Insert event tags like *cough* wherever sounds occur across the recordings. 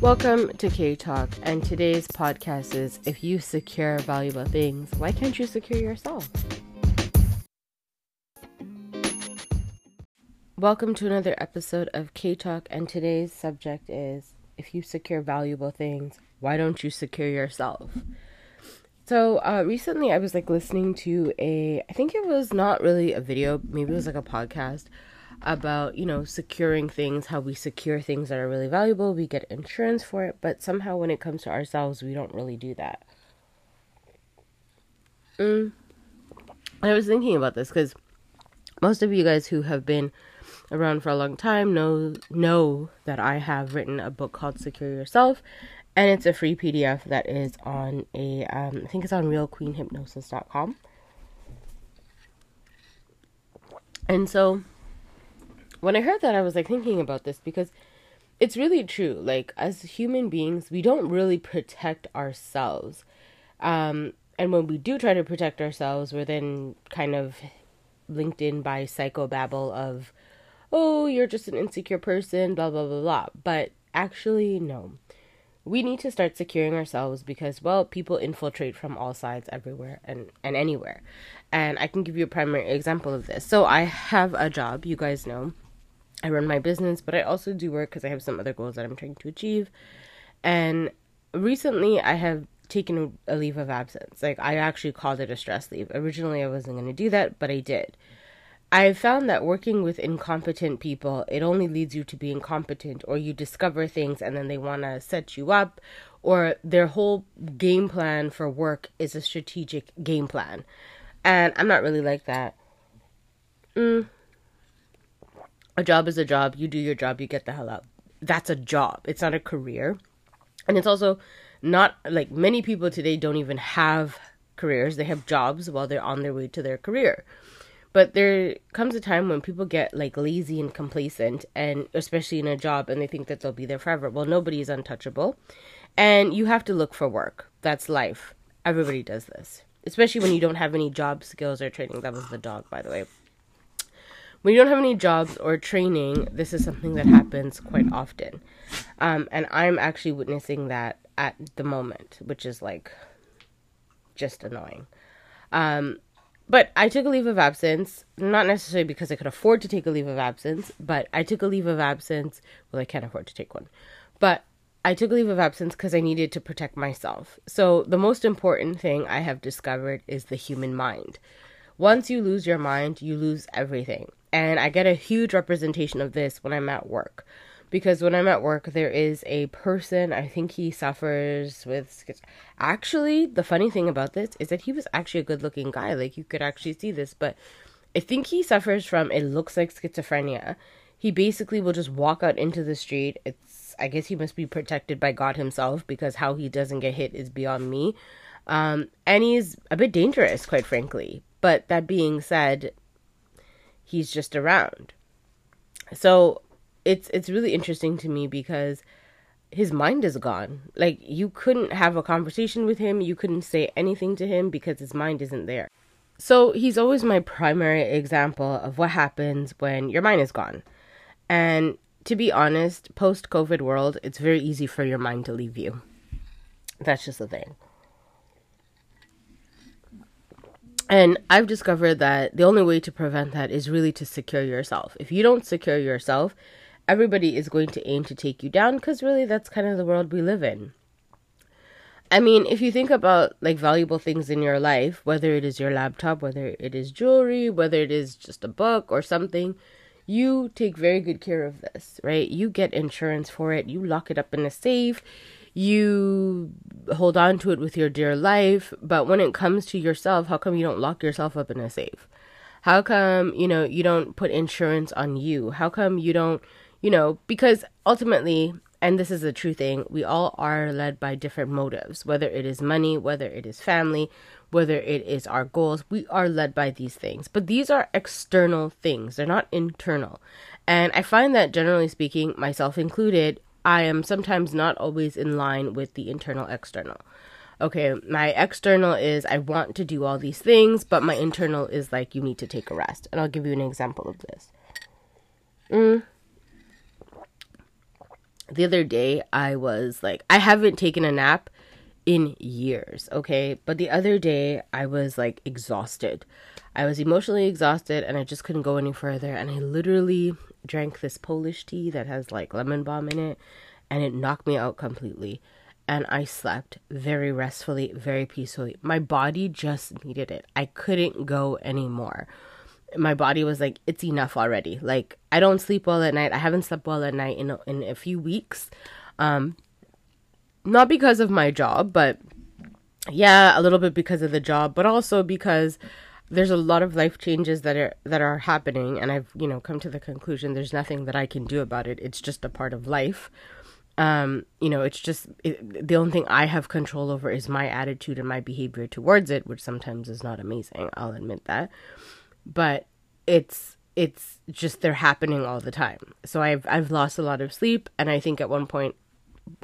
Welcome to K Talk, and today's podcast is If you secure valuable things, why can't you secure yourself? Welcome to another episode of K Talk, and today's subject is If you secure valuable things, why don't you secure yourself? So, uh, recently I was like listening to a, I think it was not really a video, maybe it was like a podcast about, you know, securing things, how we secure things that are really valuable. We get insurance for it, but somehow when it comes to ourselves, we don't really do that. Mm. I was thinking about this because most of you guys who have been around for a long time know know that I have written a book called Secure Yourself, and it's a free PDF that is on a um, I think it's on realqueenhypnosis.com. And so when I heard that, I was like thinking about this because it's really true. Like, as human beings, we don't really protect ourselves. Um, and when we do try to protect ourselves, we're then kind of linked in by psychobabble of, oh, you're just an insecure person, blah, blah, blah, blah. But actually, no. We need to start securing ourselves because, well, people infiltrate from all sides everywhere and, and anywhere. And I can give you a primary example of this. So, I have a job, you guys know. I run my business, but I also do work because I have some other goals that I'm trying to achieve. And recently, I have taken a leave of absence. Like, I actually called it a stress leave. Originally, I wasn't going to do that, but I did. I found that working with incompetent people, it only leads you to be incompetent, or you discover things and then they want to set you up, or their whole game plan for work is a strategic game plan. And I'm not really like that. Mm, a job is a job. You do your job, you get the hell out. That's a job. It's not a career. And it's also not like many people today don't even have careers. They have jobs while they're on their way to their career. But there comes a time when people get like lazy and complacent and especially in a job and they think that they'll be there forever. Well, nobody is untouchable. And you have to look for work. That's life. Everybody does this. Especially when you don't have any job skills or training. That was the dog, by the way when you don't have any jobs or training, this is something that happens quite often. Um, and I'm actually witnessing that at the moment, which is like just annoying. Um, but I took a leave of absence, not necessarily because I could afford to take a leave of absence, but I took a leave of absence. Well, I can't afford to take one, but I took a leave of absence because I needed to protect myself. So, the most important thing I have discovered is the human mind. Once you lose your mind, you lose everything. And I get a huge representation of this when I'm at work. Because when I'm at work, there is a person, I think he suffers with. Actually, the funny thing about this is that he was actually a good looking guy. Like, you could actually see this. But I think he suffers from, it looks like schizophrenia. He basically will just walk out into the street. It's, I guess he must be protected by God himself because how he doesn't get hit is beyond me. Um, and he's a bit dangerous, quite frankly. But that being said, he's just around. So it's it's really interesting to me because his mind is gone. Like you couldn't have a conversation with him, you couldn't say anything to him because his mind isn't there. So he's always my primary example of what happens when your mind is gone. And to be honest, post COVID world, it's very easy for your mind to leave you. That's just the thing. And I've discovered that the only way to prevent that is really to secure yourself. If you don't secure yourself, everybody is going to aim to take you down because really that's kind of the world we live in. I mean, if you think about like valuable things in your life, whether it is your laptop, whether it is jewelry, whether it is just a book or something, you take very good care of this, right? You get insurance for it, you lock it up in a safe, you hold on to it with your dear life, but when it comes to yourself, how come you don't lock yourself up in a safe? How come, you know, you don't put insurance on you? How come you don't, you know, because ultimately, and this is a true thing, we all are led by different motives, whether it is money, whether it is family, whether it is our goals, we are led by these things. But these are external things, they're not internal. And I find that generally speaking, myself included, I am sometimes not always in line with the internal external. Okay, my external is I want to do all these things, but my internal is like you need to take a rest. And I'll give you an example of this. Mm. the other day I was like, I haven't taken a nap in years, okay? But the other day I was like exhausted. I was emotionally exhausted and I just couldn't go any further. And I literally drank this Polish tea that has like lemon balm in it and it knocked me out completely. And I slept very restfully, very peacefully. My body just needed it. I couldn't go anymore my body was like it's enough already like i don't sleep well at night i haven't slept well at night in a, in a few weeks um not because of my job but yeah a little bit because of the job but also because there's a lot of life changes that are that are happening and i've you know come to the conclusion there's nothing that i can do about it. It's just a part of life. Um you know it's just it, the only thing i have control over is my attitude and my behavior towards it which sometimes is not amazing i'll admit that. But it's it's just they're happening all the time. So I've I've lost a lot of sleep, and I think at one point,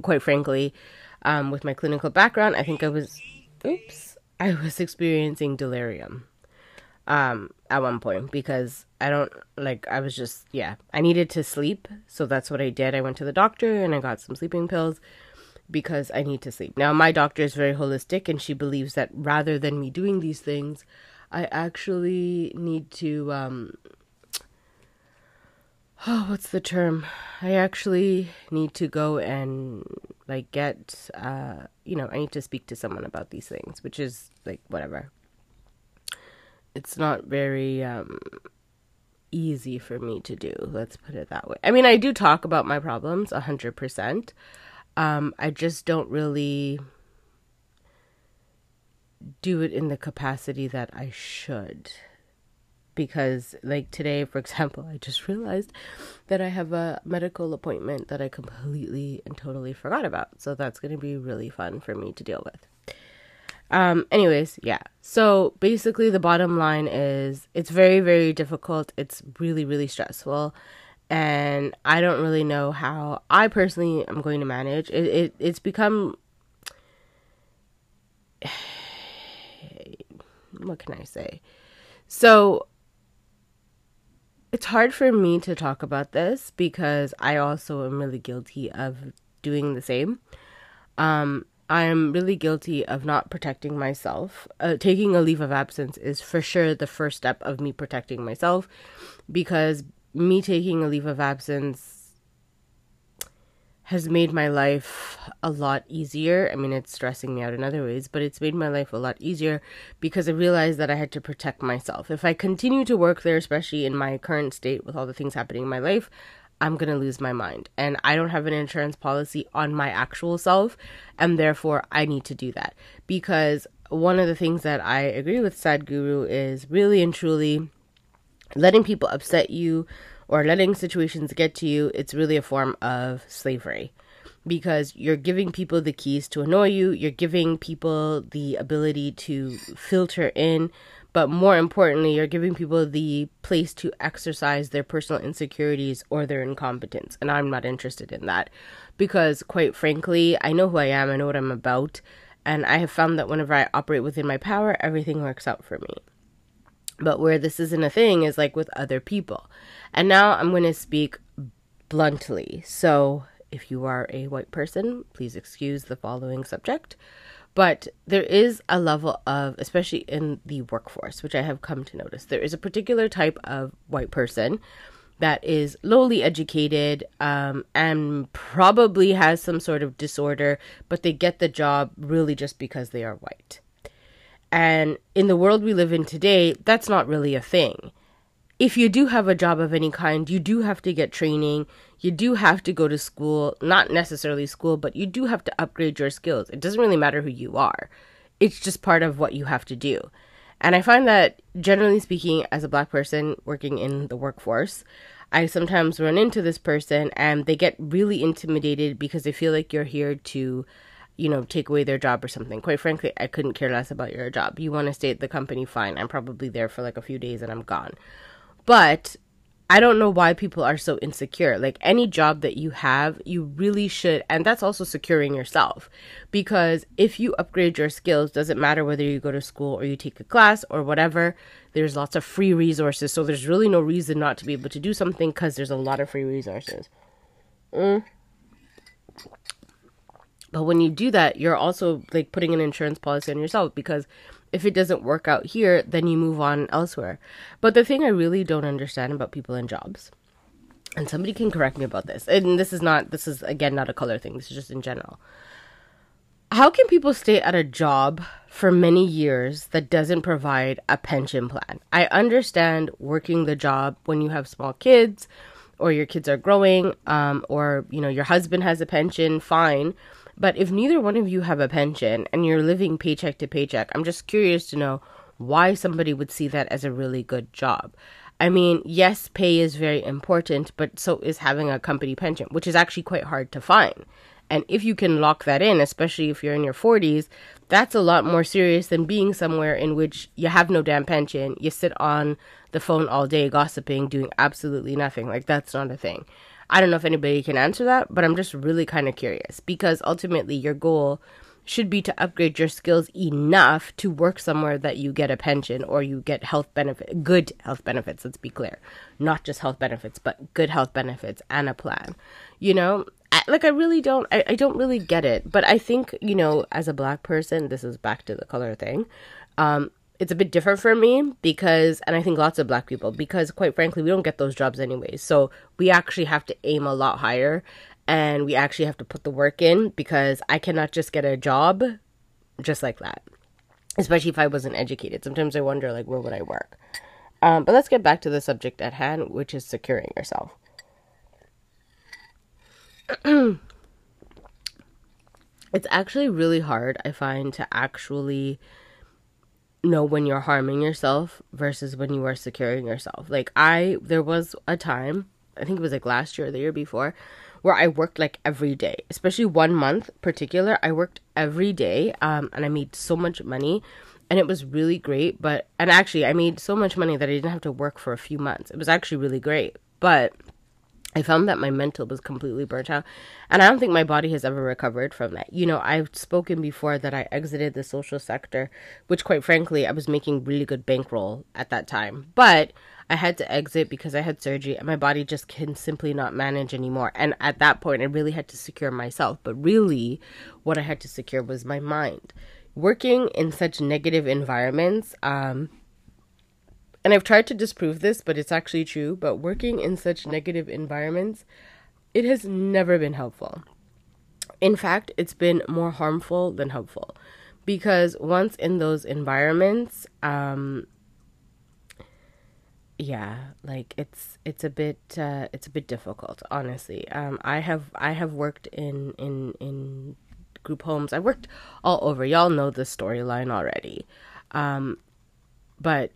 quite frankly, um, with my clinical background, I think I was, oops, I was *laughs* experiencing delirium, um, at one point because I don't like I was just yeah I needed to sleep, so that's what I did. I went to the doctor and I got some sleeping pills because I need to sleep. Now my doctor is very holistic, and she believes that rather than me doing these things, I actually need to um *sighs* oh what's the term i actually need to go and like get uh you know i need to speak to someone about these things which is like whatever it's not very um easy for me to do let's put it that way i mean i do talk about my problems a hundred percent um i just don't really do it in the capacity that I should. Because, like today, for *laughs* example, I just realized that I have a medical appointment that I completely and totally forgot about. So that's going to be really fun for me to deal with. Um, anyways, yeah. So basically, the bottom line is it's very, very difficult. It's really, really stressful. And I don't really know how I personally am going to manage. It, it it's become *sighs* what can I say? So it's hard for me to talk about this because I also am really guilty of doing the same. Um, I am really guilty of not protecting myself. Uh, taking a leave of absence is for sure the first step of me protecting myself because me taking a leave of absence has made my life a lot easier. I mean, it's stressing me out in other ways, but it's made my life a lot easier because I realized that I had to protect myself. If I continue to work there, especially in my current state with all the things happening in my life, I'm going to lose my mind. And I don't have an insurance policy on my actual self, and therefore I need to do that. Because one of the things that I agree with Sadhguru is really and truly letting people upset you or letting situations get to you, it's really a form of slavery because you're giving people the keys to annoy you, you're giving people the ability to filter in, but more importantly, you're giving people the place to exercise their personal insecurities or their incompetence. And I'm not interested in that because, quite frankly, I know who I am, I know what I'm about, and I have found that whenever I operate within my power, everything works out for me. But where this isn't a thing is like with other people. And now I'm going to speak bluntly. So if you are a white person, please excuse the following subject. But there is a level of, especially in the workforce, which I have come to notice, there is a particular type of white person that is lowly educated um, and probably has some sort of disorder, but they get the job really just because they are white. And in the world we live in today, that's not really a thing. If you do have a job of any kind, you do have to get training. You do have to go to school, not necessarily school, but you do have to upgrade your skills. It doesn't really matter who you are, it's just part of what you have to do. And I find that, generally speaking, as a black person working in the workforce, I sometimes run into this person and they get really intimidated because they feel like you're here to you know, take away their job or something. Quite frankly, I couldn't care less about your job. You want to stay at the company, fine. I'm probably there for like a few days and I'm gone. But I don't know why people are so insecure. Like any job that you have, you really should, and that's also securing yourself. Because if you upgrade your skills, doesn't matter whether you go to school or you take a class or whatever, there's lots of free resources. So there's really no reason not to be able to do something because there's a lot of free resources. Mm. But when you do that, you're also like putting an insurance policy on yourself because if it doesn't work out here, then you move on elsewhere. But the thing I really don't understand about people in jobs, and somebody can correct me about this, and this is not, this is again not a color thing, this is just in general. How can people stay at a job for many years that doesn't provide a pension plan? I understand working the job when you have small kids or your kids are growing um, or you know your husband has a pension fine but if neither one of you have a pension and you're living paycheck to paycheck, I'm just curious to know why somebody would see that as a really good job. I mean, yes, pay is very important, but so is having a company pension, which is actually quite hard to find. And if you can lock that in, especially if you're in your 40s, that's a lot more serious than being somewhere in which you have no damn pension, you sit on the phone all day gossiping, doing absolutely nothing. Like, that's not a thing. I don't know if anybody can answer that, but I'm just really kind of curious because ultimately your goal should be to upgrade your skills enough to work somewhere that you get a pension or you get health benefit good health benefits let's be clear. Not just health benefits but good health benefits and a plan you know? I, like i really don't I, I don't really get it but i think you know as a black person this is back to the color thing um it's a bit different for me because and i think lots of black people because quite frankly we don't get those jobs anyway. so we actually have to aim a lot higher and we actually have to put the work in because i cannot just get a job just like that especially if i wasn't educated. Sometimes i wonder like where would i work? Um, but let's get back to the subject at hand which is securing yourself. *clears throat* It's actually really hard i find to actually know when you're harming yourself versus when you are securing yourself. Like I there was a time, I think it was like last year or the year before, where I worked like every day. Especially one month particular, I worked every day um and I made so much money and it was really great, but and actually I made so much money that I didn't have to work for a few months. It was actually really great. But I found that my mental was completely burnt out. And I don't think my body has ever recovered from that. You know, I've spoken before that I exited the social sector, which, quite frankly, I was making really good bankroll at that time. But I had to exit because I had surgery and my body just can simply not manage anymore. And at that point, I really had to secure myself. But really, what I had to secure was my mind. Working in such negative environments, um, and I've tried to disprove this, but it's actually true. But working in such negative environments, it has never been helpful. In fact, it's been more harmful than helpful because once in those environments, um, yeah, like it's it's a bit uh, it's a bit difficult, honestly. Um, I have I have worked in in in group homes. I worked all over. Y'all know the storyline already. Um, but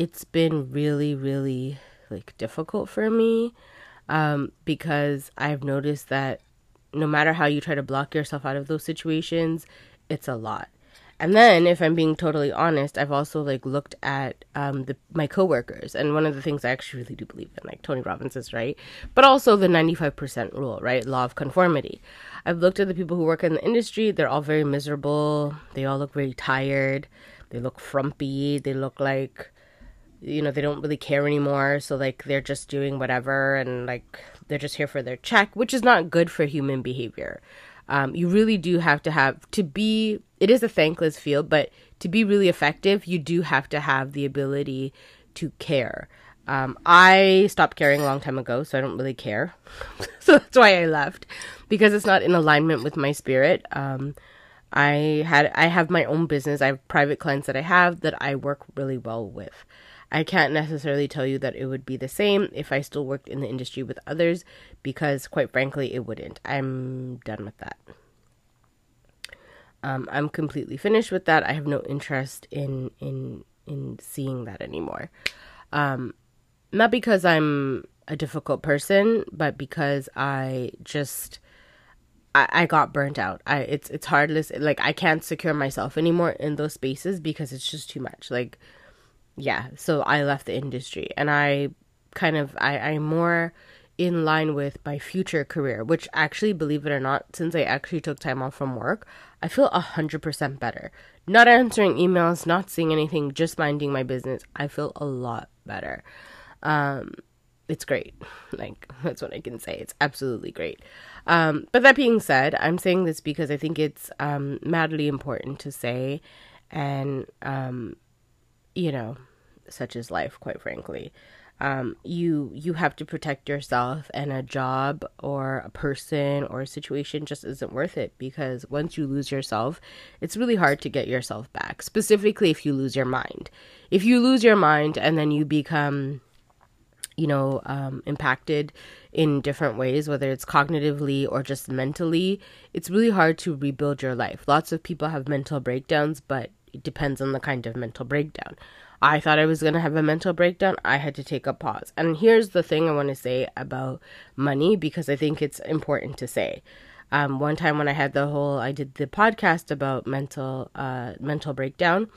it's been really, really like difficult for me um, because I've noticed that no matter how you try to block yourself out of those situations, it's a lot. And then, if I'm being totally honest, I've also like looked at um, the my coworkers, and one of the things I actually really do believe in, like Tony Robbins is right, but also the 95% rule, right? Law of conformity. I've looked at the people who work in the industry; they're all very miserable. They all look very tired. They look frumpy. They look like you know they don't really care anymore. So like they're just doing whatever and like they're just here for their check which is not good for human behavior. Um, you really do have to have to be it is a thankless field but to be really effective you do have to have the ability to care. Um, i stopped caring a long time ago so i don't really care. *laughs* So that's why i left because it's not in alignment with my spirit. Um, i had i have my own business. I have private clients that i have that i work really well with I can't necessarily tell you that it would be the same if I still worked in the industry with others because, quite frankly, it wouldn't. I'm done with that. Um, I'm completely finished with that. I have no interest in in in seeing that anymore. Um, not because I'm a difficult person, but because I just I, I got burnt out. I it's it's hardless. Like I can't secure myself anymore in those spaces because it's just too much. Like yeah, so I left the industry and I kind of I, I'm more in line with my future career, which actually, believe it or not, since I actually took time off from work, I feel a hundred percent better. Not answering emails, not seeing anything, just minding my business. I feel a lot better. Um, it's great. *laughs* Like that's what I can say. It's absolutely great. Um, but that being said, I'm saying this because I think it's um, madly important to say, and um, you know, such is life, quite frankly. Um, you you have to protect yourself, and a job or a person or a situation just isn't worth it because once you lose yourself, it's really hard to get yourself back. Specifically, if you lose your mind. If you lose your mind and then you become you know, um, impacted in different ways, whether it's cognitively or just mentally, it's really hard to rebuild your life. Lots of people have mental breakdowns, but it depends on the kind of mental breakdown. I thought I was going to have a mental breakdown. I had to take a pause. And here's the thing I want to say about money because I think it's important to say. Um, one time when I had the whole, I did the podcast about mental, uh, mental breakdown.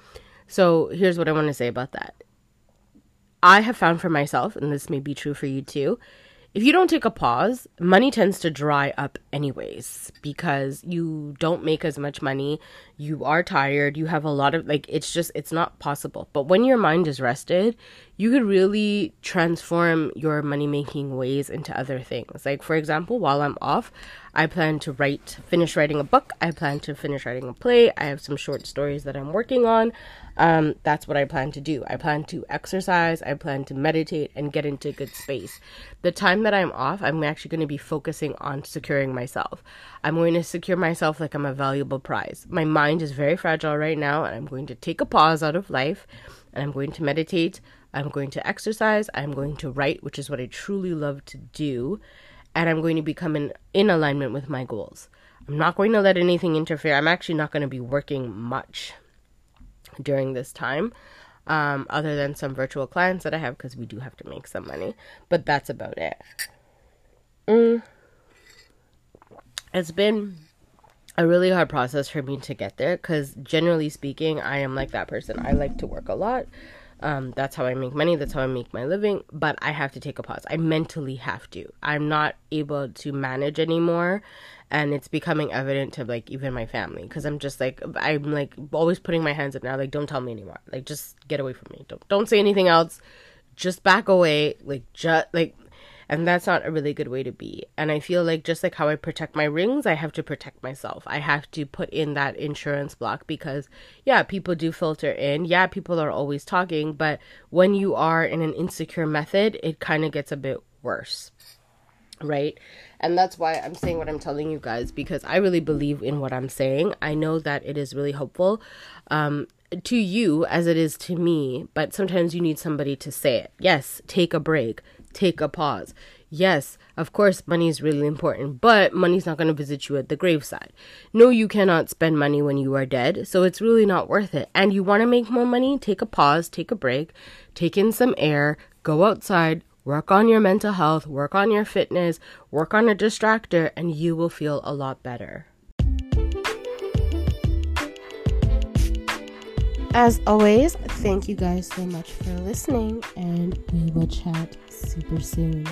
So here's what I want to say about that. I have found for myself, and this may be true for you too, if you don't take a pause, money tends to dry up anyways because you don't make as much money. You are tired. You have a lot of, like, it's just, it's not possible. But when your mind is rested, you could really transform your money making ways into other things. Like, for example, while I'm off, I plan to write, finish writing a book. I plan to finish writing a play. I have some short stories that I'm working on. Um, that's what I plan to do. I plan to exercise. I plan to meditate and get into good space. The time that I'm off, I'm actually going to be focusing on securing myself. I'm going to secure myself like I'm a valuable prize. My mind is very fragile right now, and I'm going to take a pause out of life and I'm going to meditate. I'm going to exercise. I'm going to write, which is what I truly love to do and I'm going to become in, in alignment with my goals. I'm not going to let anything interfere. I'm actually not going to be working much during this time, um, other than some virtual clients that I have because we do have to make some money. But that's about it. Mm. It's been a really hard process for me to get there because generally speaking, I am like that person. I like to work a lot. Um, that's how I make money. That's how I make my living. But I have to take a pause. I mentally have to. I'm not able to manage anymore. And it's becoming evident to like even my family because I'm just like I'm like always putting my hands up now. Like don't tell me anymore. Like just get away from me. Don't don't say anything else. Just back away. Like just like and that's not a really good way to be. And I feel like just like how I protect my rings, I have to protect myself. I have to put in that insurance block because, yeah, people do filter in. Yeah, people are always talking. But when you are in an insecure method, it kind of gets a bit worse. Right? And that's why I'm saying what I'm telling you guys because I really believe in what I'm saying. I know that it is really helpful. Um, to you as it is to me, but sometimes you need somebody to say it. Yes, take a break, take a pause. Yes, of course, money is really important, but money's not going to visit you at the graveside. No, you cannot spend money when you are dead, so it's really not worth it. And you want to make more money? Take a pause, take a break, take in some air, go outside, work on your mental health, work on your fitness, work on a distractor, and you will feel a lot better. As always, thank you guys so much for listening, and we will chat super soon.